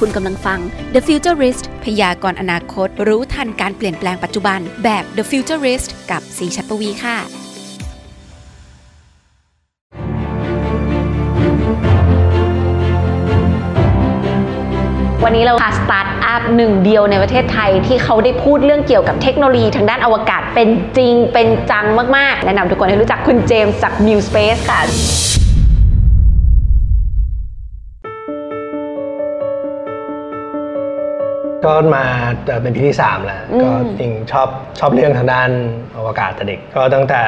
คุณกำลังฟัง The Futurist พยากรณ์อนาคต รู้ทันการเปลี่ยนแปลงปัจจุบัน แบบ The Futurist กับสีชัดปวีค่ะ วันนี้เราพาสตาร์ทอัพหนึ่งเดียวในประเทศไทยที่เขาได้พูดเรื่องเกี่ยวกับเทคโนโลยีทางด้านอวกาศเป็นจริงเป็นจังมาก ๆ แนะนำทุกคนให้รู้จักคุณเจมส์จาก New Space ค่ะ ก็มาเอ่อเป็นปีที่3แล้วอืมก็จริงชอบชอบเรื่องทางด้านอวกาศแต่เด็ก ก็ตั้งแต่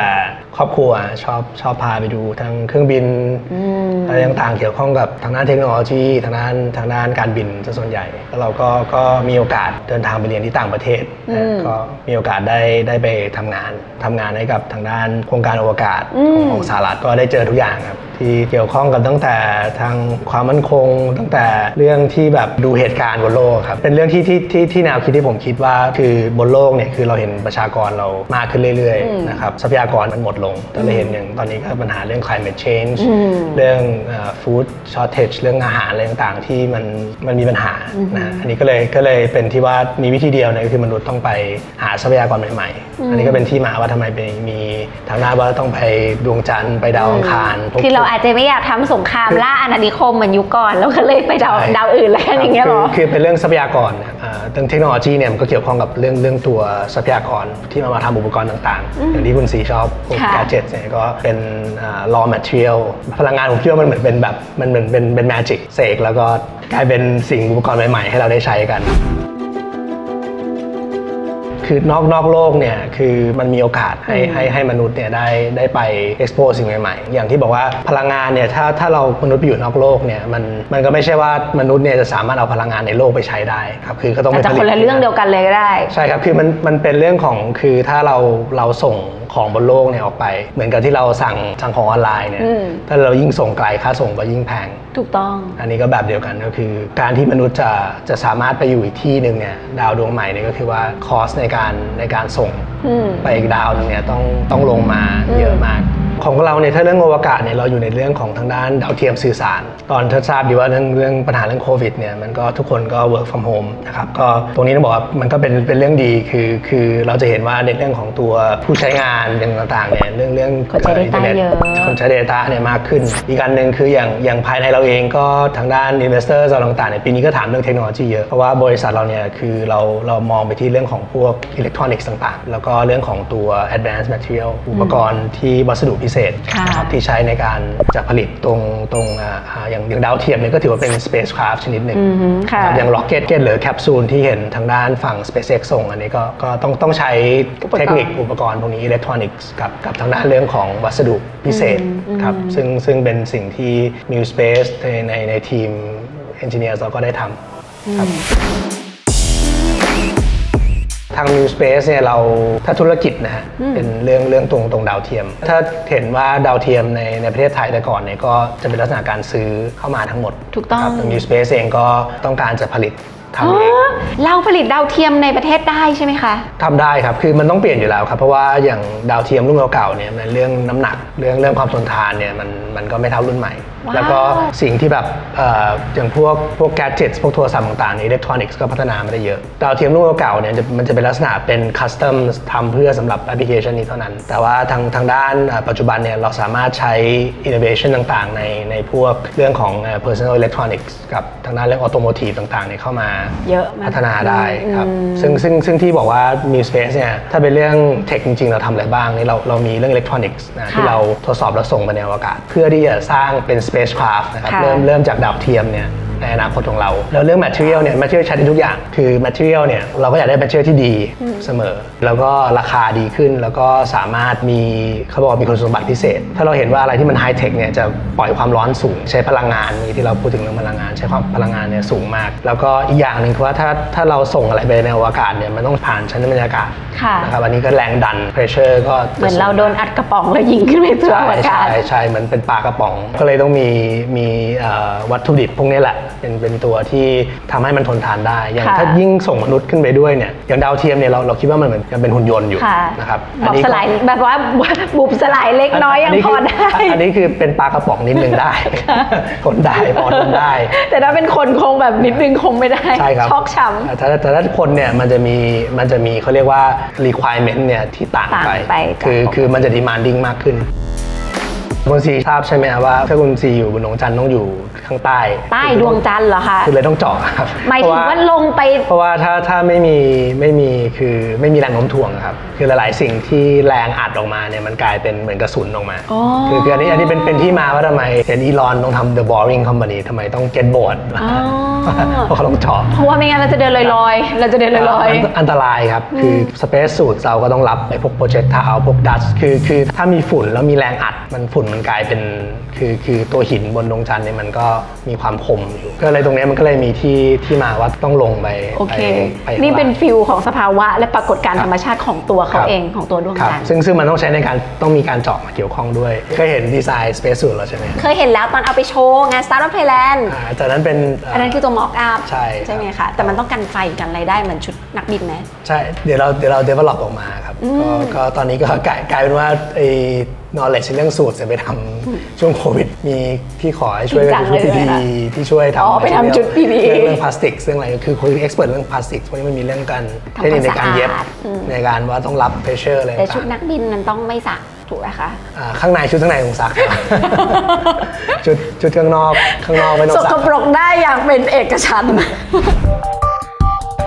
ครอบครัวชอบชอบพาไปดูทั้งเครื่องบินอืมอะไรต่างๆเกี่ยวข้องกับทางด้านเทคโนโลยีทางด้านทางด้านการบินซะส่วนใหญ่ แล้วเราก็ก็มีโอกาสเดินทางไปเรียนที่ต่างประเทศอืนะมก็มีโอกาสได้ได้ไปทำงานทำงานให้กับทางด้านโครงการอวกาศอืมของของสหรัฐก็ได้เจอทุกอย่างครับที่เกี่ยวข้องกับตั้งแต่ทางความมั่นคง ตั้งแต่เรื่องที่แบบดูเหตุการณ์บนโลกครับเป็นเรื่องที่ที่ที่ที่แนวคิดที่ผมคิดว่าคือบนโลกเนี่ยคือเราเห็นประชากรเรามากขึ้นเรื่อยอืมๆนะครับทรัพยากรมันหมดลงก็เลยเห็นอย่างตอนนี้ก็ปัญหาเรื่อง climate change อืมเรื่องเอ่อ food shortage เรื่องอาหารอะไรต่างๆ ที่มันมันมีปัญหานะอันนี้ก็เลยก็เลยเป็นที่ว่ามีวิธีเดียวเนี่ยก็คือมนุษย์ต้องไปหาทรัพยากรใหม่ๆ อันนี้ก็เป็นที่มาว่าทำไมไปมีทางหน้าว่าต้องไปดวงจันทร์ไปดาวอังคารพวกคือเราอาจจะไม่อยากทำสงครามล่าอาณานิคมเหมือนยุคก่อนแล้วก็เลยไปดาวใช่ดาวอื่นแล้วกันอย่างเงี้ยเหรอคืคือเป็นเรื่องทรัพยากรเนี่ย เอ่อเรื่องเทคโนโลยีเนี่ยมันก็เกี่ยวข้องกับเรื่องเรื่องตัวทรัพยากรที่มามาทำอุปกรณ์ต่างๆ อย่างที่คุณสีชอบพวกค่ะแกจิตเนี่ยก็เป็นอ่า raw material พลังงานผมคิดว่ามันเหมือนเป็นแบบมันเหมือนเป็นเป็น magic เสกแล้วก็กลายเป็นสิ่งอุปกรณ์ใหม่ๆ ให้เราได้ใช้กัน คือนอกนอกโลกเนี่ยคือมันมีโอกาสให้ให้ให้มนุษย์เนี่ยได้ได้ไป expose สิ่งใหม่ๆ อย่างที่บอกว่าพลังงานเนี่ยถ้าถ้าเรามนุษย์ไปอยู่นอกโลกเนี่ยมันมันก็ไม่ใช่ว่ามนุษย์เนี่ยจะสามารถเอาพลังงานในโลกไปใช้ได้ครับคือก็ต้องอาจไปจะผลิคตนละเรื่องเดียวกันเลยก็ได้ ใช่ครับคือมันมันเป็นเรื่องของคือถ้าเราเราส่งของบนโลกเนี่ยออกไป เหมือนกับที่เราสั่งสั่งของออนไลน์เนี่ยอืมถ้าเรายิ่งส่งไกลค่าส่งก็ยิ่งแพงถูกต้อง อันนี้ก็แบบเดียวกันก็คือ การที่มนุษย์จะจะสามารถไปอยู่อีกที่หนึ่งเนี่ยดาวดวงใหม่เนี่ยก็คือว่า cost ในการในการส่งอืมไปอีกดาวหนึ่งเนี่ยต้องต้องลงมาเยอะมาก ของเราเนี่ยถ้าเรื่องอวกาศเนี่ยเราอยู่ในเรื่องของทางด้านดาวเทียมสื่อสาร ตอนทราบดีว่าเรื่องเรื่องปัญหาเรื่องโควิดเนี่ยมันก็ทุกคนก็ work from home นะครับก็ตรงนี้ต้องบอกว่ามันก็เป็นเป็นเรื่องดีคือคือเราจะเห็นว่าในเรื่องของตัวผู้ใช้งานอย่างต่างๆเนี่ยเรื่องเรื่องคนใช้เอ่อ data อินเทอร์เน็ตเยอะคนใช้ Data เนี่ยมากขึ้น อีกอันหนึ่งคืออย่างอย่างภายในเราเองก็ทางด้าน Investor เราต่างๆเนี่ยปีนี้ก็ถามเรื่องเทคโนโลยีเยอะ เพราะว่าบริษัทเราเนี่ยคือเราเรามองไปที่เรื่องของพวกอิเล็กทรอนิกส์ต่างๆ แล้วก็เรื่องของตัว advanced material อุปกรณ์ที่วัสดุพิเศษค่ะนะครับที่ใช้ในการจะผลิตตรงตรงอ่าอ่าอย่างอย่างดาวเทียมเนี่ยก็ถือว่าเป็น spacecraft ชนิดหนึ่งอือฮึค่ะนะครับอย่าง rocket หรือแคปซูลที่เห็นทางด้านฝั่ง SpaceX ส่งอันนี้ก็ก็ต้องต้องใช้อุปกรณ์เทคนิคอุปกรณ์พวกนี้อิเล็กทรอนิกส์กับกับทางด้านเรื่องของวัสดุพิเศษอืมครับอืมซึ่งซึ่งเป็นสิ่งที่ New Space ในในในทีม Engineers เราก็ได้ทำครับ ทาง New Space เนี่ยเราถ้าธุรกิจนะฮะเป็นเรื่องเรื่องตรงตรงดาวเทียม ถ้าเห็นว่าดาวเทียมในในประเทศไทยแต่ก่อนเนี่ยก็จะเป็นลักษณะการซื้อเข้ามาทั้งหมดถูกต้องครับทาง New Space เองก็ต้องการจะผลิตทำอ๋เองอเราผลิตดาวเทียมในประเทศได้ใช่ไหมคะทำได้ครับคือมันต้องเปลี่ยนอยู่แล้วครับ เพราะว่าอย่างดาวเทียมรุ่นเก่าๆเนี่ยมันเรื่องน้ำหนักเรื่องเรื่องความทนทานเนี่ยมันมันก็ไม่เท่ารุ่นใหม่ ว้าว แล้วก็สิ่งที่แบบเอ่ออย่างพวกพวก gadget พวกโทรศัพท์ต่างๆในอิเล็กทรอนิกส์ก็พัฒนามาได้เยอะดาวเทียมรุ่นเก่าๆเนี่ยจะมันจะเป็นลักษณะเป็น custom ทำเพื่อสำหรับแอปพลิเคชันนี้เท่านั้น แต่ว่าทางทางด้านเอ่อปัจจุบันเนี่ยเราสามารถใช้ innovation ต่างๆ ในในพวกเรื่องของเอ่อ personal electronics กับทางด้านเรื่อง automotive ต่างๆเนี่ยเข้ามา เยอะมากพัฒนาได้ครับ อืม ซึ่งซึ่งซึ่งที่บอกว่ามี Space เนี่ย ถ้าเป็นเรื่อง tech จริง ๆ เราทำอะไรบ้างนี่เราเรามีเรื่องอิเล็กทรอนิกส์นะที่เราทดสอบแล้วส่งไปในอวกาศ เพื่อที่จะสร้างเป็น Spacecraft นะครับค่ะ เริ่มเริ่มจากดาวเทียมเนี่ย ในอนาคตของเรา แล้วเรื่อง material เนี่ย material ใช้ได้ทุกอย่าง คือ material เนี่ย เราก็อยากได้ material ที่ดีเสมอ แล้วก็ราคาดีขึ้น แล้วก็สามารถมีเขาบอกว่ามีคุณสมบัติพิเศษ ถ้าเราเห็นว่าอะไรที่มันไฮเทคเนี่ยจะปล่อยความร้อนสูง ใช้พลังงานนี่ที่เราพูดถึงเรื่องพลังงาน ใช้ความพลังงานเนี่ยสูงมาก แล้วก็อีกอย่างหนึ่งคือว่าถ้าถ้าเราส่งอะไรไปในอวกาศเนี่ยมันต้องผ่านชั้นบรรยากาศค่ะนะครับอันนี้ก็แรงดัน pressure ก็จะเหมือนสูงเราโดนอัดกระป๋องแล้วยิงขึ้นไปสู่อวกาศใช่ใช่ใช่เหมือนเป็นปลากระป๋องก็เลยต้องมีมีเอ่อวัตถุดิบพวกนี้แหละเป็นเป็นตัวที่ทำให้มันทนทานได้ อย่างค่ะถ้ายิ่งส่งมนุษย์ขึ้นไปด้วยเนี่ยอย่างดาวเทียมเนี่ยเราเราคิดว่ามันเหมือนยังเป็นหุ่นยนต์อยู่ค่ะนะครับบอกนี้สก็ลายแบบว่าบุบสลายเล็กน้อยยังนี้พคือได้ อันนี้คือเป็นปลากระป๋องนิดนึงได้ทนได้พอทนได้ แต่ถ้าเป็นคนคงแบบนิดนึงคงไม่ได้ใช่ครับช็อกช้แต่ถ้าแต่ถ้าคนเนี่ยมันจะมีมันจะมีเขาเรียกว่า requirement เนี่ยที่ต่างต่างไปไปจากคือปกติคือมันจะ demanding มากขึ้น คุณซีทราบใช่ไหมครับว่า ถ้าคุณซีอยู่บนดวงจันทร์ต้องอยู่ข้างใต้ำใต้ดวงจันทร์เหรอคะคือเลยต้องเจาะครับหมายถึงว่าลงไป เพราะว่าถ้าถ้าไม่มีไม่มีคือไม่มีแรงโน้มถ่วงอะครับคือหลายๆสิ่งที่แรงอัดออกมาเนี่ยมันกลายเป็นเหมือนกระสุนออกมาอ๋อคือคืออันนี้อันนี้เป็นเป็นที่มาว่าทำไมเห็นอีลอนต้องทำ The Boring Company ทำไมต้อง get bored อ๋อเพราะเขาต้องเจาะเพราะว่าไม่งั้นเราจะเดินลอยๆเราจะเดินลอยนอันตรายครับคือสเปซสูตรเราก็ต้องรับไอ้พวกโปรเจกต์ทาวพวกดัสคือคือถ้ามีฝุ่นแล้วมีแรงอัดมันฝุ่นมันกลายเป็นคือคือตัวหินบนดวงจันทร์เนี่ยมันก็มีความคมอยู่ก็เลยตรงเนี้ยมันก็เลยมีที่ที่มาว่าต้องลงไปๆโอเค ไปไปนี่เป็นข้างล่าง ฟิลของสภาวะ และปรากฏการณ์ครับธรรมชาติของตัวเขาครับ เองของตัวดวงครับจันทร์ซึ่งซึ่งมันต้องใช้ในการต้องมีการเจาะมาเกี่ยวข้องด้วยเคยเห็นดีไซน์สเปซสูตรแล้วใช่ไหมเคยเห็นแล้วตอนเอาไปโชว์งาน Startup Thailand อ่าจากนั้นเป็น อันนั้นคือตัว mock up ใช่ใช่ไหมคะ แต่มันต้องกันไฟกันอะไรได้เหมือนชุดนักบินไหม ใช่เดี๋ยวเราเดี๋ยวเรา develop ออกมาครับก็ก็ตอนนี้ก็กลายกลายเป็นว่าไอ้ knowledge เรื่องสูตรจะไปทำช่วงโควิด มีพี่ขอให้ช่วยจริงจังชุดเลย PPE เหรอที่ช่วยทำอ๋อไปทำชุด PPE เรื่องเรื่องพลาสติกเรื่องอะไรคือคุย expert เรื่องพลาสติกเพราะนี่มันมีเรื่องการทำเทคนิคในการเย็บความสะอาดอืมในการว่าต้องรับ pressure อะไรแต่ชุดต่างนักบินมันต้องไม่สักถูกไหมคะๆอ่าข้างในชุดข้างในของซักชุดชุดข้างนอกข้างนอกไม่ต้อสงซักกปรกได้อย่างเป็นเอกฉันท์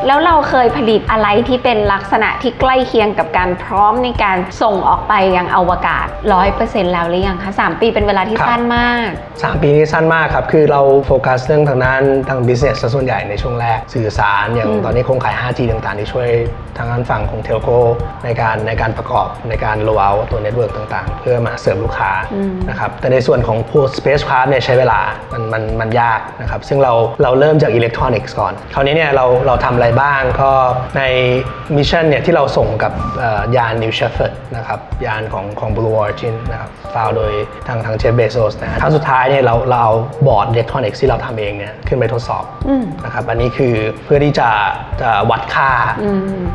แล้วเราเคยผลิตอะไรที่เป็นลักษณะที่ใกล้เคียงกับการพร้อมในการส่งออกไปยังอวกาศ 100%แล้วหรือยังคะ 3 ปีเป็นเวลาที่ครับสั้นมากสามปีนี้สั้นมากครับ คือเราโฟกัสเรื่องทางด้านทาง business ซะส่วนใหญ่ในช่วงแรกสื่อสาร อย่างตอนนี้โครงข่าย 5G ต่างๆ ที่ช่วยทางด้านฝั่งของ telco ในการในการประกอบในการ roll out ตัว network ต่างๆ เพื่อมาเสริมลูกค้านะครับแต่ในส่วนของพวก spacecraft เนี่ยใช้เวลามันมันมันยากนะครับซึ่งเราเราเริ่มจากอิเล็กทรอนิกส์ก่อนคราวนี้เนี่ยเราเราทำอะไรบ้างก็ใน mission เนี่ยที่เราส่งกับเอ่อยาน New Shepard นะครับยานของของ Blue Origin นะครับฟาวโดยทางทางเจฟเบโซสนะฮะครั้งสุดท้ายเนี่ยเราเราเอาบอร์ดอิเล็กทรอนิกส์ที่เราทำเองเนี่ยขึ้นไปทดสอบนะครับอันนี้คือเพื่อที่จะจะวัดค่า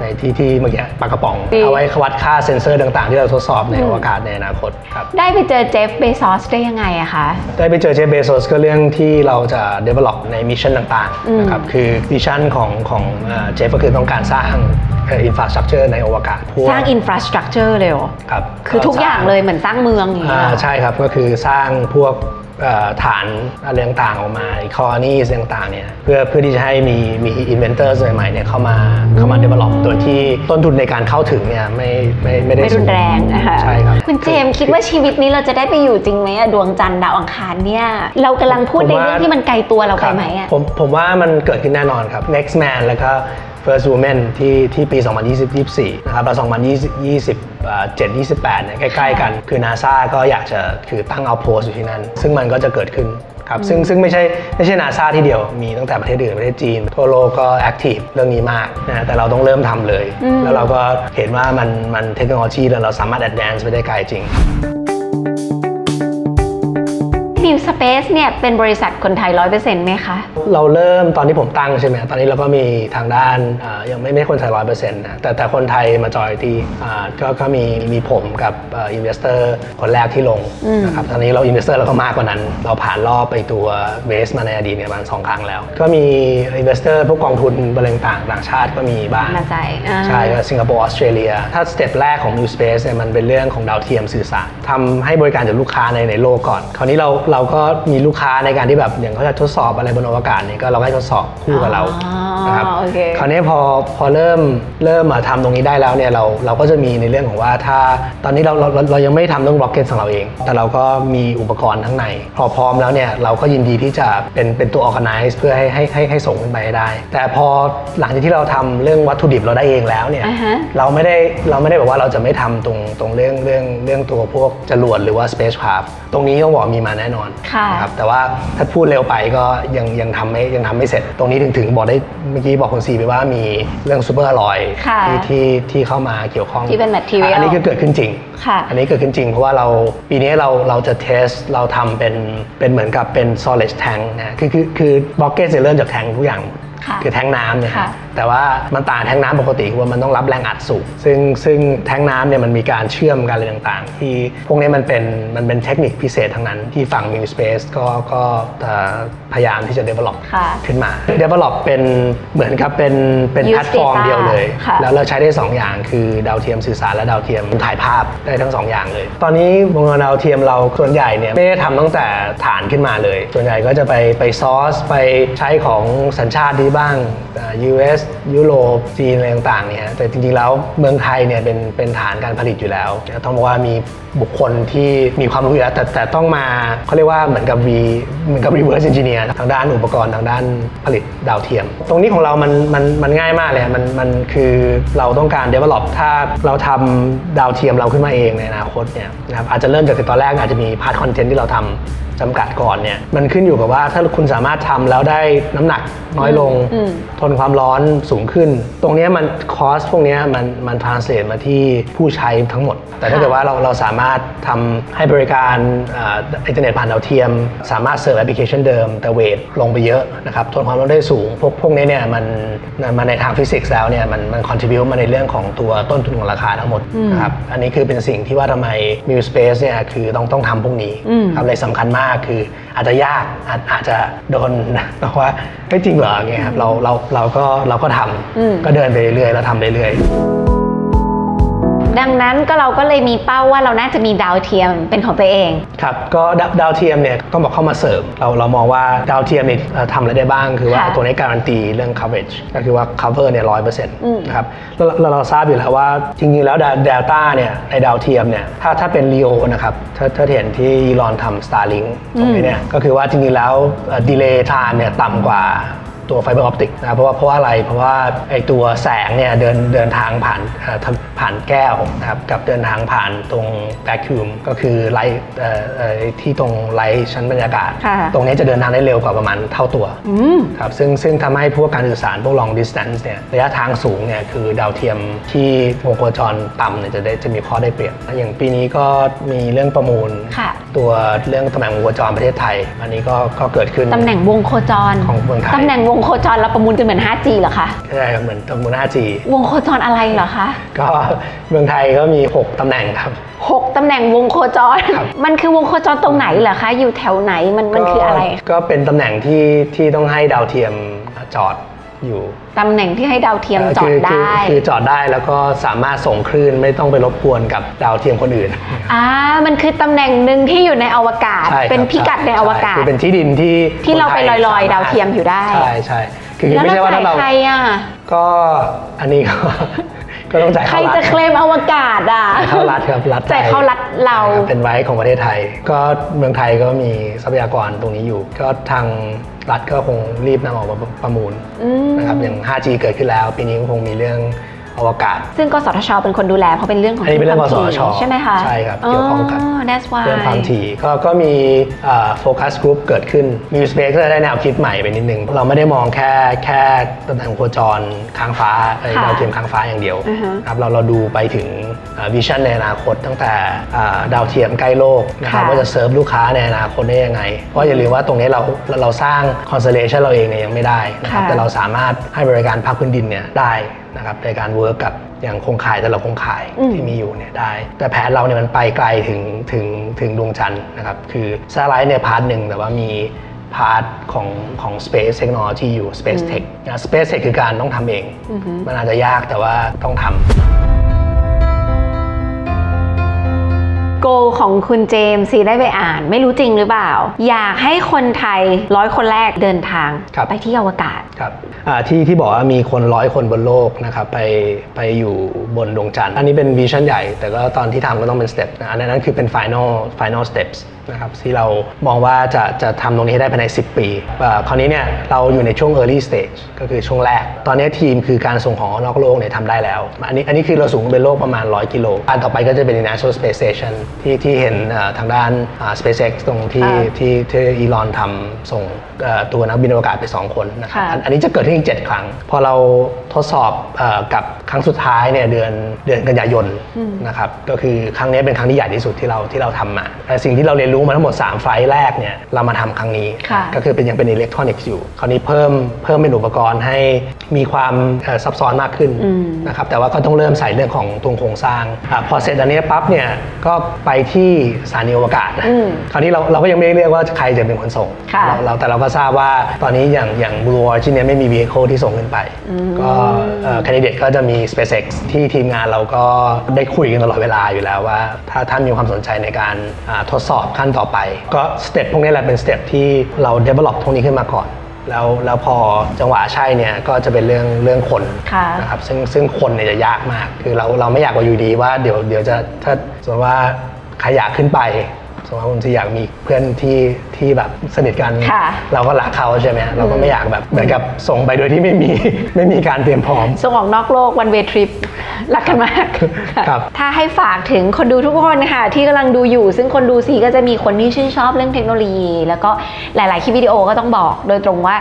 ในที่ที่เมื่อกี้ปากกระป๋องดีเอาไว้วัดค่าเซ็นเซอร์ต่างๆ ที่เราทดสอบในอวกาศในอนาคตครับได้ไปเจอเจฟเบซอสได้ยังไงอะคะได้ไปเจอเจฟเบโซสก็เรื่องที่เราจะ develop ใน mission ต่างๆนะครับคือ mission ของของเจฟก็คือต้องการสร้าง infrastructure ในอวกาศพวกสร้างอinfrastructure เลยเหรอครับคือทุกอย่างเลยเหมือนสร้างเมืองอย่างเงี้ยอ่าเหรอใช่ครับก็คือสร้างพวกเอ่อ ฐานอะไรต่างๆออกมา colony ต่างๆเนี่ยเพื่อเพื่อที่จะให้มีมี inventor ใหม่ๆเนี่ยเข้ามาเข้ามา develop โดยที่ต้นทุนในการเข้าถึงเนี่ยไม่ไม่ไม่ได้ไม่รุนแรงนะคะใช่ครับคุณเจมส์คิดว่าชีวิตนี้เราจะได้ไปอยู่จริงไหมอะดวงจันทร์ดาวอังคารเนี่ยเรากำลังพูดในเรื่องที่มันไกลตัวเราไปไหมคอะบผมผมว่ามันเกิดขึ้นแน่นอนครับ next man แล้วก็ first woman ที่ที่ปี 2024นะครับแล้ว2027 28เนี่ยใกล้ๆกัน คือ NASA ก็อยากจะคือตั้งเอาโพสอยู่ที่นั่น ซึ่งมันก็จะเกิดขึ้นครับซึ่งซึ่งไม่ใช่ไม่ใช่ NASA ที่เดียวมีตั้งแต่ประเทศอื่นประเทศจีน ทั่วโลกก็ active เรื่องนี้มากนะแต่เราต้องเริ่มทำเลย แล้วเราก็เห็นว่ามันมันเทคโนโลยีแล้วเราสามารถ advance ไปได้ไกลจริง New Space เนี่ยเป็นบริษัทคนไทย100%ไหมคะ เราเริ่มตอนที่ผมตั้งใช่ไหมตอนนี้เราก็มีทางด้านอ่ายังไม่ไม่คนไทยร้อยเปอร์เซ็นต์นะแต่แต่คนไทยมาจอยที่ก็ก็มีมีผมกับ investor คนแรกที่ลงนะครับตอนนี้เรา investor เราก็มากกว่านั้น เราผ่านรอบไปตัวเวสมาในอดีตเนี่ยประมาณสองครั้งแล้ว ก็มี investor พวกกองทุนบริษัทต่างต่างชาติก็มีบ้างมาใจอ่าใช่ก็สิงคโปร์ออสเตรเลียถ้า step แรกของ mu Space เนี่ยมันเป็นเรื่องของดาวเทียมสื่อสารทำให้บริการจากลูกค้าในในโลกก่อน คราวนี้เราเราก็มีลูกค้าในการที่แบบอย่างเขาจะทดสอบอะไรบนอวกาศเนี่ยก็เราให้ทดสอบคู่กับเราอ๋อนะครับโอเคคราวนี้พอพอเริ่มเริ่มมาทำตรงนี้ได้แล้วเนี่ยเราเราก็จะมีในเรื่องของว่าถ้าตอนนี้เราเราเราเรายังไม่ทำเรื่อง rocket ของเราเอง แต่เราก็มีอุปกรณ์ทั้างใน พอพร้อมแล้วเนี่ยเราก็ยินดีที่จะเป็นเป็นตัว organize เพื่อให้ให้ให้ให้ส่งขึ้นไปให้ได้ แต่พอหลังจากที่เราทำเรื่องวัตถุดิบเราได้เองแล้วเนี่ยอ่าฮะเราไม่ได้เราไม่ได้บอกว่าเราจะไม่ทำตรงตรงเรื่องเรื่องเรื่องตัวพวกจรวดหรือว่า spacecraft ตรงนี้ต้องบอกมีมาแน่นอนค่ะนะครับแต่ว่าถ้าพูดเร็วไปก็ยังยังททำไม่ยังทำไม่เสร็จ ตรงนี้ถึงถึงบอกได้เมื่อกี้บอกคุณซีไปว่ามีเรื่อง super alloy ค่ะที่ที่ที่เข้ามาเกี่ยวข้องที่เป็น material อันนี้คือเกิดขึ้นจริง ค่ะ อันนี้เกิดขึ้นจริงเพราะว่าเราปีนี้เราเราจะ test เราทำเป็นเป็นเหมือนกับเป็น solid tank นะคือคือคือ rocket จะเริ่มจากแทงทุกอย่าง ค่ะคือแทงน้ำเนี่ยค่ะแต่ว่ามันต่างแทงน้ำปกติคือว่ามันต้องรับแรงอัดสูงซึ่งซึ่งแทงน้ำเนี่ยมันมีการเชื่อมกันอะไรต่างๆ ที่พวกนี้มันเป็นมันเป็นเทคนิคพิเศษทั้งนั้นที่ฝั่ง mu Space ก็ก็เอ่อพยายามที่จะ develop ค่ะขึ้นมา develop เป็นเหมือนกับเป็นเป็น Use แพลตฟอร์ม data เดียวเลย ค่ะ แล้วเราใช้ได้ 2 อย่างคือดาวเทียมสื่อสารและดาวเทียมถ่ายภาพได้ทั้ง 2 อย่างเลย ตอนนี้วงการดาวเทียมเราส่วนใหญ่เนี่ยไม่ได้ทำตั้งแต่ฐานขึ้นมาเลย ส่วนใหญ่ก็จะไปไป source ไปใช้ของสัญชาตินี้บ้างอ่า US ยุโรปจีนอะไรต่างๆเนี่ยแต่จริงๆแล้วเมืองไทยเนี่ยเป็นเป็นฐานการผลิตอยู่แล้วต้องบอกว่ามี บุคคลที่มีความรู้อยู่แล้วแต่แต่ต้องมาเขาเรียกว่าเหมือนกับวีเหมือนกับ reverse engineer ทางด้านอุปกรณ์ทางด้านผลิตดาวเทียม ตรงนี้ของเรามันมันมันง่ายมากเลยมันมันคือเราต้องการ develop ถ้าเราทำดาวเทียมเราขึ้นมาเองในอนาคตเนี่ยนะครับอาจจะเริ่มจากตอนแรกอาจจะมี part content ที่เราทำจำกัดก่อนเนี่ยมันขึ้นอยู่กับว่าถ้าคุณสามารถทำแล้วได้น้ำหนักน้อยลงอืมทนความร้อนสูงขึ้น ตรงเนี้ยมัน cost พวกเนี้ยมันมัน translate มาที่ผู้ใช้ทั้งหมด แต่ถ้าเกิดว่าเราเราสามารถทำให้บริการอ่าอินเทอร์เน็ตผ่านดาวเทียม สามารถเสิร์ฟแอปพลิเคชันเดิม แต่ weight ลงไปเยอะนะครับทนความร้อนได้สูง พวกพวกนี้เนี่ยมันมันในทางฟิสิกส์แล้วเนี่ยมันมัน contribute มาในเรื่องของตัวต้นทุนของราคาทั้งหมดนะครับอันนี้คือเป็นสิ่งที่ว่าทำไม New Space เนี่ยคือต้องต้องทำพวกนี้อืมครับเลยสำคัญมากคืออาจจะยากอาจอาจจะโดนบอกว่าไม่จริงเหรออย่างเงี้ยครับเราเราเราก็เราก็ทอืมำก็เดินไปเรื่อยๆแล้วทำเรื่อย ดังนั้นก็เราก็เลยมีเป้าว่าเราน่าจะมีดาวเทียมเป็นของตัวเองๆครับก็ดาวดาวเทียมเนี่ยต้องบอกเข้ามาเสริม เราเรามองว่าดาวเทียมเนี่ยเอ่อทำอะไรได้บ้าง คือว่าค่ะตัวนี้การันตีเรื่อง coverage ก็คือว่า cover เนี่ยร้อยเปอร์เซ็นต์อืมนะครับแล้วแล้วเราทราบอยู่แล้วว่าจริงๆแล้วเดลต้าเนี่ยในดาวเทียมเนี่ยถ้าถ้าเป็น LEO นะครับถ้าถ้าเห็นที่ยีรอนทำ Starlink ตรงนี้เนี่ยก็คือว่าจริงๆแล้วดีเลย์ time เนี่ยต่ำกว่า ตัว fiber optic นะเพราะว่าเพราะว่าอะไรเพราะว่าไอตัวแสงเนี่ยเดินเดินทางผ่านเอ่อทางผ่านแก้วนะครับกับเดินทางผ่านตรง vacuum ก็คือ light เอ่อเอ่อที่ตรง light ชั้นบรรยากาศค่ะตรงนี้จะเดินทางได้เร็วกว่าประมาณเท่าตัวอืมครับซึ่งซึ่งทำให้พวกการสื่อสารพวก long distance เนี่ยระยะทางสูงเนี่ยคือดาวเทียมที่วงโคจรต่ำเนี่ยจะได้จะมีข้อได้เปรียบแล้วอย่างปีนี้ก็มีเรื่องประมูลค่ะตัวเรื่องตำแหน่งวงโคจรประเทศไทย อันนี้ก็ก็เกิดขึ้นตำแหน่งวงโคจรของเมืองไทยตำแหน่งวงโคจรเราประมูลกันเหมือน 5G เหรอคะใช่ครับเหมือนตำบล 5G วงโคจรอะไรเหรอคะ ก็เมืองไทยก็มี 6ตำแหน่งครับหกตำแหน่งวงโคจร ครับ มันคือวงโคจรตรงไหนเหรอคะ อยู่แถวไหนมันมันคืออะไรก็ก็เป็นตำแหน่งที่ที่ต้องให้ดาวเทียมจอด อยู่ตำแหน่งที่ให้ดาวเทียมจอดคืคืได้ คือจอดได้แล้วก็สามารถส่งคลื่นไม่ต้องไปรบกวนกับดาวเทียมคนอื่นอ่ามันคือตำแหน่งหนึ่งที่อยู่ในอวกาศใช่ครับเป็นพิกัดในอวกาศคือเป็นที่ดินที่ที่เราไปคนทลอยๆสมรถดาวเทียมอยู่ได้ใช่ใช่คือแล้วไม่ใช่เราว่าจ่าถ้ายเราใครอะก็อันนี้ก็ก็ต้องจ่ายใครเข้ารัฐจะเคลมอวกาศอะจ่ายเข้ารัฐครับรัฐไทยจ่ายเข้ารัฐเราใช่คบเป็นไว้ของประเทศไทย ก็เมืองไทยก็มีทรัพยากรตรงนี้อยู่ ก็ทาง รัฐก็คงรีบนำออกมาประมูลอืมนะครับอย่าง 5G เกิดขึ้นแล้ว ปีนี้ก็คงมีเรื่อง อวกาศ ซึ่งกสทชเป็นคนดูแลเพราะเป็นเรื่องของอันนี้เป็นเรื่องความกสทชถี่ใช่ไหมคะ ใช่ครับ เกี่ยวข้องกับอ๋อ that's why เรื่องความถี่ก็ก็มี focus group เกิดขึ้นมี space ก็จะได้แนวคิดใหม่ไปนิดนึง เราไม่ได้มองแค่แค่ตำแหน่งโคจรค้างฟ้าเอ้ยค่ะดาวเทียมค้างฟ้าอย่างเดียวอือฮะครับเราเราดูไปถึง vision ในอนาคตตั้งแต่อ่าดาวเทียมใกล้โลกนะครับค่ะว่าจะเซิร์ฟลูกค้าในอนาคตได้ยังไง เพราะอย่าลืมว่าตรงนี้เราเราสร้าง constellation เราเองเนี่ยยังไม่ได้นะครับค่ะแต่เราสามารถให้บริการภาคพื้นดินเนี่ยได้นะครับในการ work กับอย่างโครงข่ายแต่ละโครงข่ายอืมที่มีอยู่เนี่ยได้ แต่แผนเราเนี่ยมันไปไกลถึงถึงถึงดวงจันทร์นะครับคือ satellite เนี่ย part หนึ่งแต่ว่ามี part ของของ Space Technology อยู่ Space Tech นะ Space Tech คือการต้องทำเอง มันอาจจะยากแต่ว่าต้องทำ กของคุณเจมส์ซีได้ไปอ่าน ไม่รู้จริงหรือเปล่า อยากให้คนไทยร้อยคนแรกเดินทางครับ ไปที่อวกาศ ครับอ่าที่ที่บอกว่ามีคนร้อยคนบนโลกนะครับไปไปอยู่บนดวงจันทร์ อันนี้เป็น vision ใหญ่ แต่ก็ตอนที่ทำก็ต้องเป็น step นะอันนั้นคือเป็น final final steps นะครับที่เรามองว่าจะจะทำตรงนี้ให้ได้ภายใน 10 ปีอ่าคราวนี้เนี่ยเราอยู่ในช่วง early stage ก็คือช่วงแรก ตอนนี้ทีมคือการส่งของออกนอกโลกเนี่ยทำได้แล้ว อันนี้อันนี้คือเราสูงเป็นโลกประมาณ 100 กิโลอันต่อไปก็จะเป็น International Space Station ที่ที่เห็นทางด้าน SpaceX ตรงที่ที่ที่อีลอนทำส่งตัวนักบินอวกาศไป 2 คนนะครับอันนี้จะเกิดขึ้นอีก 7 ครั้ง พอเราทดสอบกับครั้งสุดท้ายเนี่ยเดือนเดือนกันยายนนะครับก็คือครั้งนี้เป็นครั้งที่ใหญ่ที่สุดที่เราที่เราทำมาแต่สิ่งที่เราเรียนรู้มาทั้งหมด 3 ไฟล์แรกเนี่ยเรามาทำครั้งนี้ ก็คือเป็นยังเป็นอิเล็กทรอนิกส์อยู่ คราวนี้เพิ่มเพิ่มเป็นอุปกรณ์ให้มีความซับซ้อนมากขึ้นนะครับแต่ว่าก็ต้องเริ่มใส่เรื่องของตัวโครงสร้างอพอเสร็จอันนี้ปั๊บเนี่ยก็ไปที่สถานีอวกาศคราวนี้เราเราก็ยังไม่เรียกว่าใครจะเป็นคนส่งเราแต่เราก็ทราบว่าตอนนี้อย่างอย่าง Blue Origin เนี่ยไม่มี vehicle ที่ส่งขึ้นไป ก็แคนดิเดตก็จะมี SpaceX ที่ทีมงานเราก็ได้คุยกันตลอดเวลาอยู่แล้วว่า ถ้าท่านมีความสนใจในการทดสอบขั้นต่อไป ก็ step พวกนี้แหละเป็น step ที่เรา develop พวกนี้ขึ้นมาก่อน แล้วแล้วพอจังหวะใช่เนี่ยก็จะเป็นเรื่องเรื่องคนนะครับ ซึ่งซึ่งคนเนี่ยจะยากมาก คือเราเราไม่อยากว่าอยู่ดีว่าเดี๋ยวเดี๋ยวจะถ้าสมมติว่า ใครอยากขึ้นไปสมมติว่าคุณจะอยากมีเพื่อนที่ ที่แบบสนิทกันเราก็รักเขาใช่ไหมเราก็ไม่อยากแบบเหมือนกับส่งไปโดยที่ไม่มี ไม่มีการเตรียมพร้อม ส่งออกนอกโลก one way trip รักกันมากครับ ถ้าให้ฝากถึงคนดูทุกคนค่ะ ที่กำลังดูอยู่ ซึ่งคนดูซีก็จะมีคนที่ชื่นชอบเรื่องเทคโนโลยี แล้วก็หลาย ๆ คลิปวิดีโอก็ต้องบอกโดยตรงว่า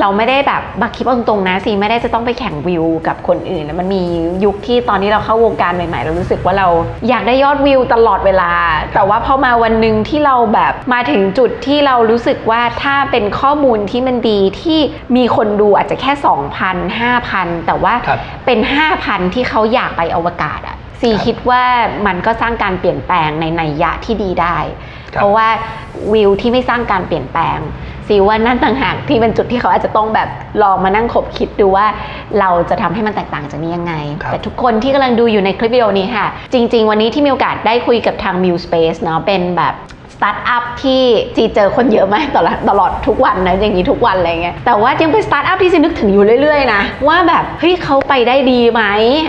เราไม่ได้แบบบักคลิปตรงๆนะซีไม่ได้จะต้องไปแข่งวิวกับคนอื่นมันมียุคที่ตอนนี้เราเข้าวงการใหม่ ๆ เรารู้สึกว่าเราอยากได้ยอดวิวตลอดเวลา แต่ว่าพอมาวันหนึ่งที่เราแบบมาถึงจุดที่เรารู้สึกว่าถ้าเป็นข้อมูลที่มันดีที่มีคนดูอาจจะแค่ 2,000 5,000 แต่ว่าเป็น 5,000 ที่เขาอยากไปอวกาศอะซีคิดว่ามันก็สร้างการเปลี่ยนแปลงในนัยยะที่ดีได้ เพราะว่าวิวที่ไม่สร้างการเปลี่ยนแปลงซีว่านั่นต่างหากที่เป็นจุดที่เขาอาจจะต้องแบบลองมานั่งขบคิดดูว่าเราจะทำให้มันแตกต่างจากนี้ยังไง แต่ทุกคนที่กำลังดูอยู่ในคลิปวิดีโอนี้ค่ะ จริง ๆ วันนี้ที่มีโอกาสได้คุยกับทาง mu Space เนาะเป็นแบบ สตาร์ทอัพที่จีเจอคนเยอะมากตลอดตลอดทุกวันนะอย่างนี้ทุกวันอะไรเงี้ยแต่ว่ายังเป็นสตาร์ทอัพที่จีนึกถึงอยู่เรื่อยๆนะว่าแบบเฮ้ยเขาไปได้ดีไหม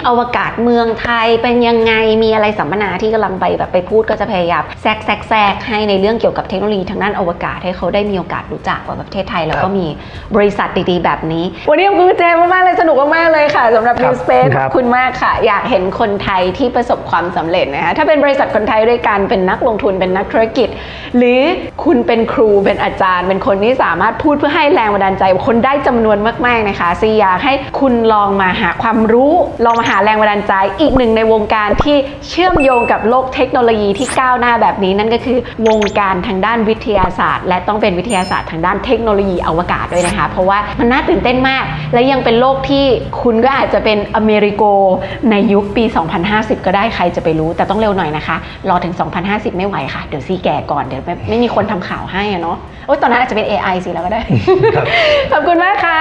อวกาศเมืองไทยเป็นยังไงมีอะไรสัมมนาที่กำลังไปแบบไปพูดก็จะพยายามแทรกแทรกแทรกให้ในเรื่องเกี่ยวกับเทคโนโลยีทางด้านอวกาศให้เขาได้มีโอกาสรู้จักว่าประเทศไทยแล้วก็มีบริษัทดีๆ แบบนี้ วันนี้ขอบคุณเจมากๆเลยสนุกมากๆเลยค่ะสำหรับ New Space ขอบคุณมากค่ะ อยากเห็นคนไทยที่ประสบความสำเร็จนะคะถ้าเป็นบริษัทคนไทยด้วยกันเป็นนักลงทุนเป็นนักธุรกิจหรือคุณเป็นครูเป็นอาจารย์ เป็นคนที่สามารถพูดเพื่อให้แรงบันดาลใจคนได้จำนวนมากๆนะคะซีอยากให้คุณลองมาหาความรู้ ลองมาหาแรงบันดาลใจอีกหนึ่งในวงการที่เชื่อมโยงกับโลกเทคโนโลยีที่ก้าวหน้าแบบนี้นั่นก็คือ วงการทางด้านวิทยาศาสตร์ และต้องเป็นวิทยาศาสตร์ทางด้านเทคโนโลยีอวกาศด้วยนะคะ เพราะว่ามันน่าตื่นเต้นมาก และยังเป็นโลกที่คุณก็อาจจะเป็นอเมริโกในยุคปี 2050 ก็ได้ใครจะไปรู้ แต่ต้องเร็วหน่อยนะคะ รอถึง 2050 ไม่ไหวค่ะ เดี๋ยวซีแก่ก่อนเดี๋ยวไม่มีคนทำข่าวให้อะเนาะโอ้ยตอนนั้นอาจจะเป็น AI สิแล้วก็ได้ ขอบคุณมากค่ะ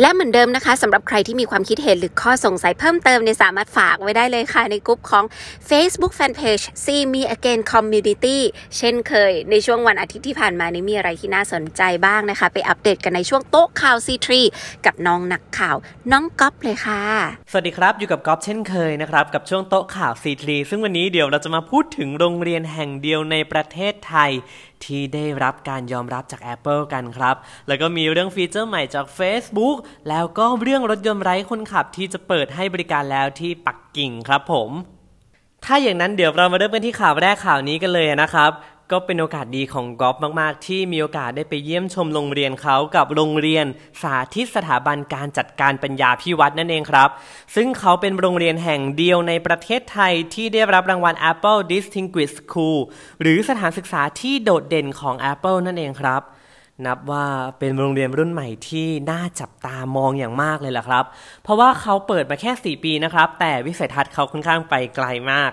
และเหมือนเดิมนะคะสำหรับใครที่มีความคิดเห็นหรือข้อสงสัยเพิ่มเติมเนี่ยสามารถฝากไว้ได้เลยค่ะในกลุ่มของ Facebook Fanpage See Me Again Community เช่นเคยในช่วงวันอาทิตย์ที่ผ่านมานี้มีอะไรที่น่าสนใจบ้างนะคะ ไปอัปเดตกันในช่วงโต๊ะข่าว C3 กับน้องนักข่าว น้องก๊อฟเลยค่ะ สวัสดีครับ อยู่กับก๊อฟเช่นเคยนะครับ กับช่วงโต๊ะข่าว C3 ซึ่งวันนี้เดี๋ยวเราจะมาพูดถึงโรงเรียนแห่งเดียวในประเทศไทย ที่ได้รับการยอมรับจาก Apple กันครับ แล้วก็มีเรื่องฟีเจอร์ใหม่จาก Facebook แล้วก็เรื่องรถยนต์ไร้คนขับที่จะเปิดให้บริการแล้วที่ปักกิ่งครับผมถ้าอย่างนั้นเดี๋ยวเรามาเริ่มกันที่ข่าวแรกข่าวนี้กันเลยนะครับ ก็เป็นโอกาสดีของกอล์ฟมากๆ ที่มีโอกาสได้ไปเยี่ยมชมโรงเรียนเขากับโรงเรียนสาธิตสถาบันการจัดการปัญญาพิวัตรนั่นเองครับ ซึ่งเขาเป็นโรงเรียนแห่งเดียวในประเทศไทยที่ได้รับรางวัล Apple Distinguished School หรือสถานศึกษาที่โดดเด่นของ Apple นั่นเองครับนับว่าเป็นโรงเรียนรุ่นใหม่ที่น่าจับตามองอย่างมากเลยล่ะครับ เพราะว่าเขาเปิดมาแค่ 4 ปีนะครับ แต่วิสัยทัศน์เขาค่อนข้างไปไกลมาก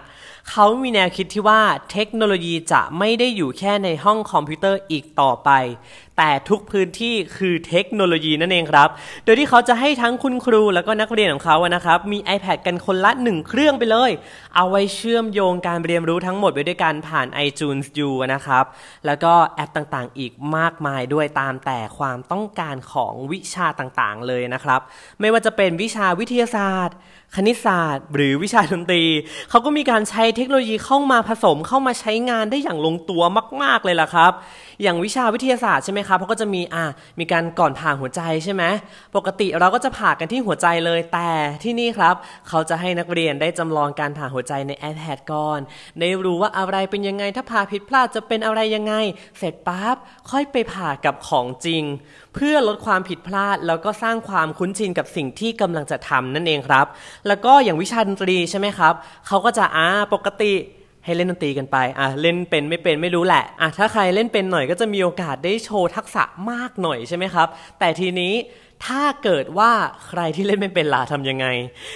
เขามีแนวคิดที่ว่าเทคโนโลยีจะไม่ได้อยู่แค่ในห้องคอมพิวเตอร์อีกต่อไป แต่ทุกพื้นที่คือเทคโนโลยีนั่นเองครับ โดยที่เขาจะให้ทั้งคุณครูแล้วก็นักเรียนของเขานะครับ มี iPad กันคนละหนึ่งเครื่องไปเลย เอาไว้เชื่อมโยงการเรียนรู้ทั้งหมดไปด้วยกันผ่าน iTunes U นะครับ แล้วก็แอปต่างๆ อีกมากมายด้วยตามแต่ความต้องการของวิชาต่างๆ เลยนะครับ ไม่ว่าจะเป็นวิชาวิทยาศาสตร์ คณิตศาสตร์ หรือวิชาดนตรี เขาก็มีการใช้เทคโนโลยีเข้ามาผสมเข้ามาใช้งานได้อย่างลงตัวมาก ๆเลยล่ะครับ อย่างวิชาวิทยาศาสตร์ใช่ไหมครับเขาก็จะมีอ่ามีการก่อนผ่าหัวใจใช่ไหมปกติเราก็จะผ่ากันที่หัวใจเลยแต่ที่นี่ครับ เขาจะให้นักเรียนได้จำลองการผ่าหัวใจใน iPad ก่อน ได้รู้ว่าอะไรเป็นยังไงถ้าผ่าผิดพลาดจะเป็นอะไรยังไง เสร็จปั๊บค่อยไปผ่ากับของจริง เพื่อลดความผิดพลาด แล้วก็สร้างความคุ้นชินกับสิ่งที่กำลังจะทำนั่นเองครับ แล้วก็อย่างวิชาดนตรีใช่ไหมครับเขาก็จะอ่าปกติ ให้เล่นดนตรีกันไปอะเล่นเป็นไม่เป็นไม่รู้แหละอะถ้าใครเล่นเป็นหน่อยก็จะมีโอกาสได้โชว์ทักษะมากหน่อยใช่ไหมครับ แต่ทีนี้ถ้าเกิดว่าใครที่เล่นไม่เป็นล่ะทำยังไง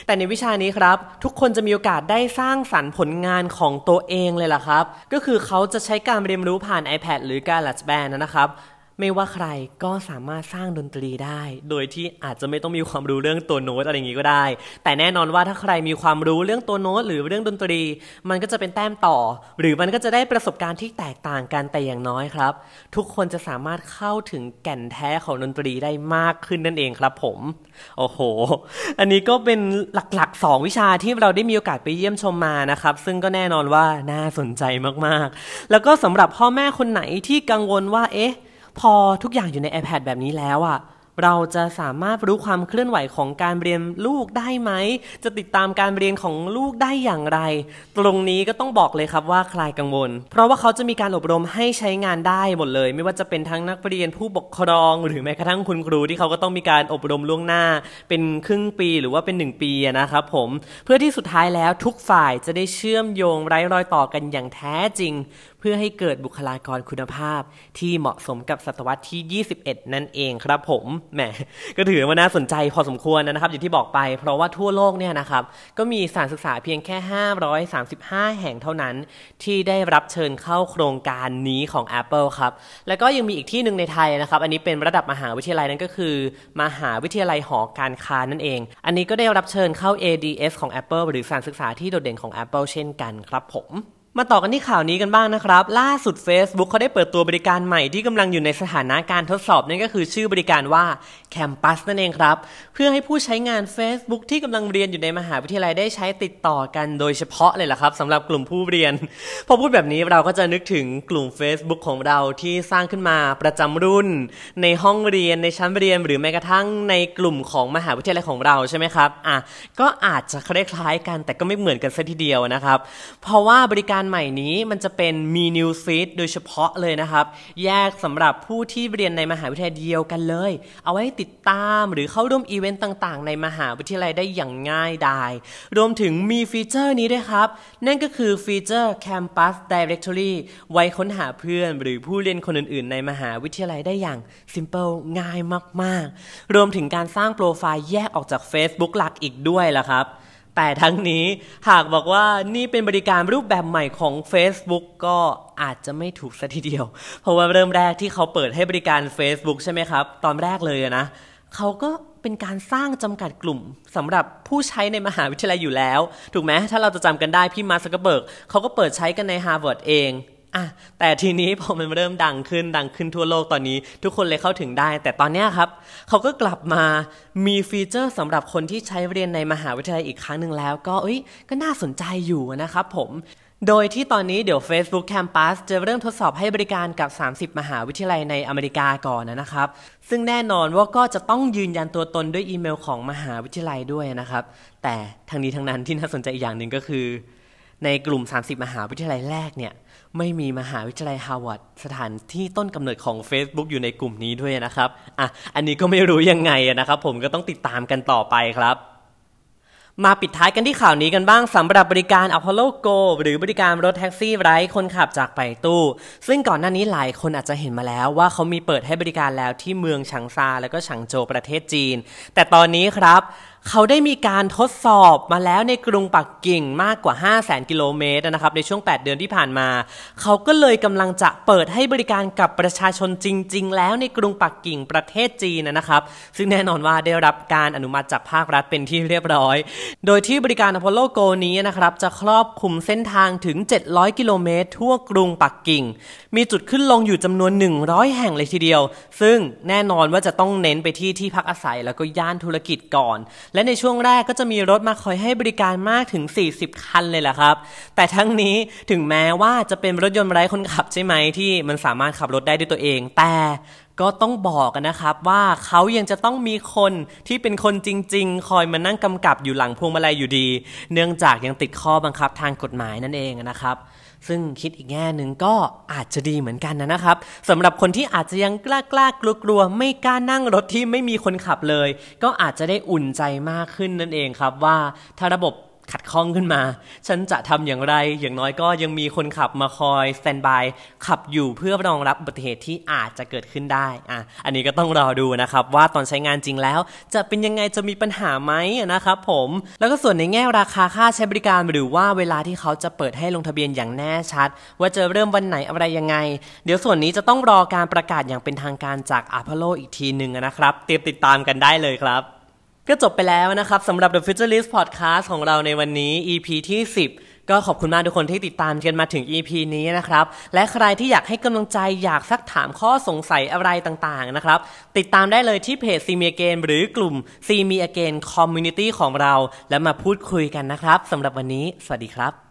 แต่ในวิชานี้ครับ ทุกคนจะมีโอกาสได้สร้างสรรค์ผลงานของตัวเองเลยล่ะครับ ก็คือเขาจะใช้การเรียนรู้ผ่าน iPad หรือการ Let's Band นะครับ ไม่ว่าใครก็สามารถสร้างดนตรีได้ โดยที่อาจจะไม่ต้องมีความรู้เรื่องตัวโน้ตอะไรอย่างนี้ก็ได้ แต่แน่นอนว่าถ้าใครมีความรู้เรื่องตัวโน้ตหรือเรื่องดนตรี มันก็จะเป็นแต้มต่อ หรือมันก็จะได้ประสบการณ์ที่แตกต่างกันแต่อย่างน้อยครับ ทุกคนจะสามารถเข้าถึงแก่นแท้ของดนตรีได้มากขึ้นนั่นเองครับผม โอ้โห อันนี้ก็เป็นหลักๆ 2 วิชาที่เราได้มีโอกาสไปเยี่ยมชมมานะครับ ซึ่งก็แน่นอนว่าน่าสนใจมากๆ แล้วก็สำหรับพ่อแม่คนไหนที่กังวลว่าเอ๊ะ พอทุกอย่างอยู่ใน iPad แบบนี้แล้วอะเราจะสามารถรู้ความเคลื่อนไหวของการเรียนลูกได้ไหม จะติดตามการเรียนของลูกได้อย่างไร ตรงนี้ก็ต้องบอกเลยครับว่าคลายกังวล เพราะว่าเขาจะมีการอบรมให้ใช้งานได้หมดเลย ไม่ว่าจะเป็นทั้งนักเรียนผู้ปกครอง หรือแม้กระทั่งคุณครูที่เขาก็ต้องมีการอบรมล่วงหน้า เป็นครึ่งปีหรือว่าเป็น 1 ปีนะครับผม เพื่อที่สุดท้ายแล้วทุกฝ่ายจะได้เชื่อมโยงไร้รอยต่อกันอย่างแท้จริง เพื่อให้เกิดบุคลากรคุณภาพที่เหมาะสมกับศตวรรษที่ 21 นั่นเองครับผมแหมก็ถือว่าน่าสนใจพอสมควรนะครับอย่างที่บอกไป เพราะว่าทั่วโลกเนี่ยนะครับก็มีสถานศึกษาเพียงแค่ 535 แห่งเท่านั้น ที่ได้รับเชิญเข้าโครงการนี้ของ Apple ครับแล้วก็ยังมีอีกที่หนึ่งในไทยนะครับ อันนี้เป็นระดับมหาวิทยาลัยนั่นก็คือ มหาวิทยาลัยหอการค้านั่นเอง อันนี้ก็ได้รับเชิญเข้า ADS ของ Apple หรือสถานศึกษาที่โดดเด่นของ Apple เช่นกันครับผม มาต่อกันที่ข่าวนี้กันบ้างนะครับ ล่าสุด Facebook เขาได้เปิดตัวบริการใหม่ที่กำลังอยู่ในสถานะการทดสอบนั่นก็คือชื่อบริการว่า Campus นั่นเองครับ เพื่อให้ผู้ใช้งาน Facebook ที่กำลังเรียนอยู่ในมหาวิทยาลัยได้ใช้ติดต่อกันโดยเฉพาะเลยล่ะครับสำหรับกลุ่มผู้เรียน พอพูดแบบนี้เราก็จะนึกถึงกลุ่ม Facebook ของเราที่สร้างขึ้นมาประจำรุ่น ในห้องเรียนในชั้นเรียน หรือแม้กระทั่งในกลุ่มของมหาวิทยาลัยของเราใช่ไหมครับอะก็อาจจะคล้ายๆกันแต่ก็ไม่เหมือนกันซะทีเดียวนะครับ เพราะว่าบริการใหม่นี้มันจะเป็นมีนิวฟีดโดยเฉพาะเลยนะครับ แยกสำหรับผู้ที่เรียนในมหาวิทยาลัยเดียวกันเลย เอาไว้ติดตามหรือเข้าร่วมอีเวนต์ต่างๆ ในมหาวิทยาลัยได้อย่างง่ายดายรวมถึงมีฟีเจอร์นี้ด้วยครับ นั่นก็คือฟีเจอร์ Campus Directory ไว้ค้นหาเพื่อน หรือผู้เรียนคนอื่นๆ ในมหาวิทยาลัยได้อย่าง simple ง่ายมากๆ รวมถึงการสร้างโปรไฟล์แยกออกจาก Facebook หลักอีกด้วยล่ะครับ แต่ทั้งนี้หากบอกว่านี่เป็นบริการรูปแบบใหม่ของ Facebook ก็อาจจะไม่ถูกซะทีเดียว เพราะว่าเริ่มแรกที่เขาเปิดให้บริการ Facebook ใช่ไหมครับ ตอนแรกเลยนะเขาก็เป็นการสร้างจำกัดกลุ่มสำหรับผู้ใช้ในมหาวิทยาลัยอยู่แล้ว ถูกไหมถ้าเราจะจำกันได้พี่มาร์กซักเคอร์เบิร์กเขาก็เปิดใช้กันใน Harvard เอง อะแต่ทีนี้พอมันเริ่มดังขึ้นดังขึ้นทั่วโลกตอนนี้ ทุกคนเลยเข้าถึงได้ แต่ตอนนี้ครับ เขาก็กลับมามีฟีเจอร์สำหรับคนที่ใช้เรียนในมหาวิทยาลัยอีกครั้งหนึ่งแล้ว ก็เอ้ยก็น่าสนใจอยู่นะครับผมโดยที่ตอนนี้เดี๋ยว Facebook Campus จะเริ่มทดสอบให้บริการกับ 30 มหาวิทยาลัยในอเมริกาก่อนนะครับ ซึ่งแน่นอนว่าก็จะต้องยืนยันตัวตนด้วยอีเมลของมหาวิทยาลัยด้วยนะครับ แต่ทั้งนี้ทั้งนั้นที่น่าสนใจอีกอย่างหนึ่งก็คือ ในกลุ่ม 30 มหาวิทยาลัยแรกเนี่ย ไม่มีมหาวิทยาลัยฮาร์วาร์ดสถานที่ต้นกำเนิดของ Facebook อยู่ในกลุ่มนี้ด้วยนะครับ อะ อันนี้ก็ไม่รู้ยังไงนะครับ ผมก็ต้องติดตามกันต่อไปครับ มาปิดท้ายกันที่ข่าวนี้กันบ้างสำหรับบริการ Apollo Go หรือบริการรถแท็กซี่ไร้คนขับจากไปตู้ ซึ่งก่อนหน้านี้หลายคนอาจจะเห็นมาแล้วว่าเขามีเปิดให้บริการแล้วที่เมืองฉางซา และก็ฉางโจวประเทศจีน แต่ตอนนี้ครับ เขาได้มีการทดสอบมาแล้วในกรุงปักกิ่งมากกว่า 5 0 0แสนกิโลเมตรนะครับ ในช่วง 8 เดือนที่ผ่านมา เขาก็เลยกำลังจะเปิดให้บริการกับประชาชนจริง ๆ แล้วในกรุงปักกิ่งประเทศจีนนะครับ ซึ่งแน่นอนว่าได้รับการอนุมัติจากภาครัฐเป็นที่เรียบร้อย โดยที่บริการอพอลโลโกนี้นะครับจะครอบคลุมเส้นทางถึง 700 กิโลเมตร ทั่วกรุงปักกิ่ง มีจุดขึ้นลงอยู่จำนวน 100 แห่งเลยทีเดียว ซึ่งแน่นอนว่าจะต้องเน้นไปที่ที่พักอาศัยแล้วก็ย่านธุรกิจก่อนและในช่วงแรกก็จะมีรถมาคอยให้บริการมากถึง 40 คันเลยแหละครับ แต่ทั้งนี้ถึงแม้ว่าจะเป็นรถยนต์ไร้คนขับใช่ไหมที่มันสามารถขับรถได้ด้วยตัวเอง แต่ก็ต้องบอกกันนะครับว่าเขายังจะต้องมีคนที่เป็นคนจริง ๆ คอยมานั่งกำกับอยู่หลังพวงมาลัยอยู่ดี เนื่องจากยังติดข้อบังคับทางกฎหมายนั่นเองนะครับ ซึ่งคิดอีกแง่หนึ่งก็อาจจะดีเหมือนกันนะครับสำหรับคนที่อาจจะยังกล้ากล้ากลัวกลัวไม่กล้านั่งรถที่ไม่มีคนขับเลย ก็อาจจะได้อุ่นใจมากขึ้นนั่นเองครับว่าถ้าระบบ ขัดข้องขึ้นมา ฉันจะทำอย่างไร อย่างน้อยก็ยังมีคนขับมาคอยสแตนบายขับอยู่เพื่อรองรับอุบัติเหตุที่อาจจะเกิดขึ้นได้อะอันนี้ก็ต้องรอดูนะครับ ว่าตอนใช้งานจริงแล้ว จะเป็นยังไงจะมีปัญหาไหมนะครับผม แล้วก็ส่วนในแง่ราคาค่าใช้บริการหรือว่าเวลาที่เขาจะเปิดให้ลงทะเบียนอย่างแน่ชัด ว่าจะเริ่มวันไหนอะไรยังไง เดี๋ยวส่วนนี้จะต้องรอการประกาศอย่างเป็นทางการจากอาพโลอีกทีหนึ่งนะครับ เตรียมติดตามกันได้เลยครับ ก็จบไปแล้วนะครับสำหรับ The Futurist Podcast ของเราในวันนี้ EP ที่ 10 ก็ขอบคุณมากทุกคนที่ติดตามกันมาถึง EP นี้นะครับ และใครที่อยากให้กำลังใจอยากซักถามข้อสงสัยอะไรต่างๆนะครับ ติดตามได้เลยที่เพจ See Me Again หรือกลุ่ม See Me Again Community ของเรา และมาพูดคุยกันนะครับสำหรับวันนี้ สวัสดีครับ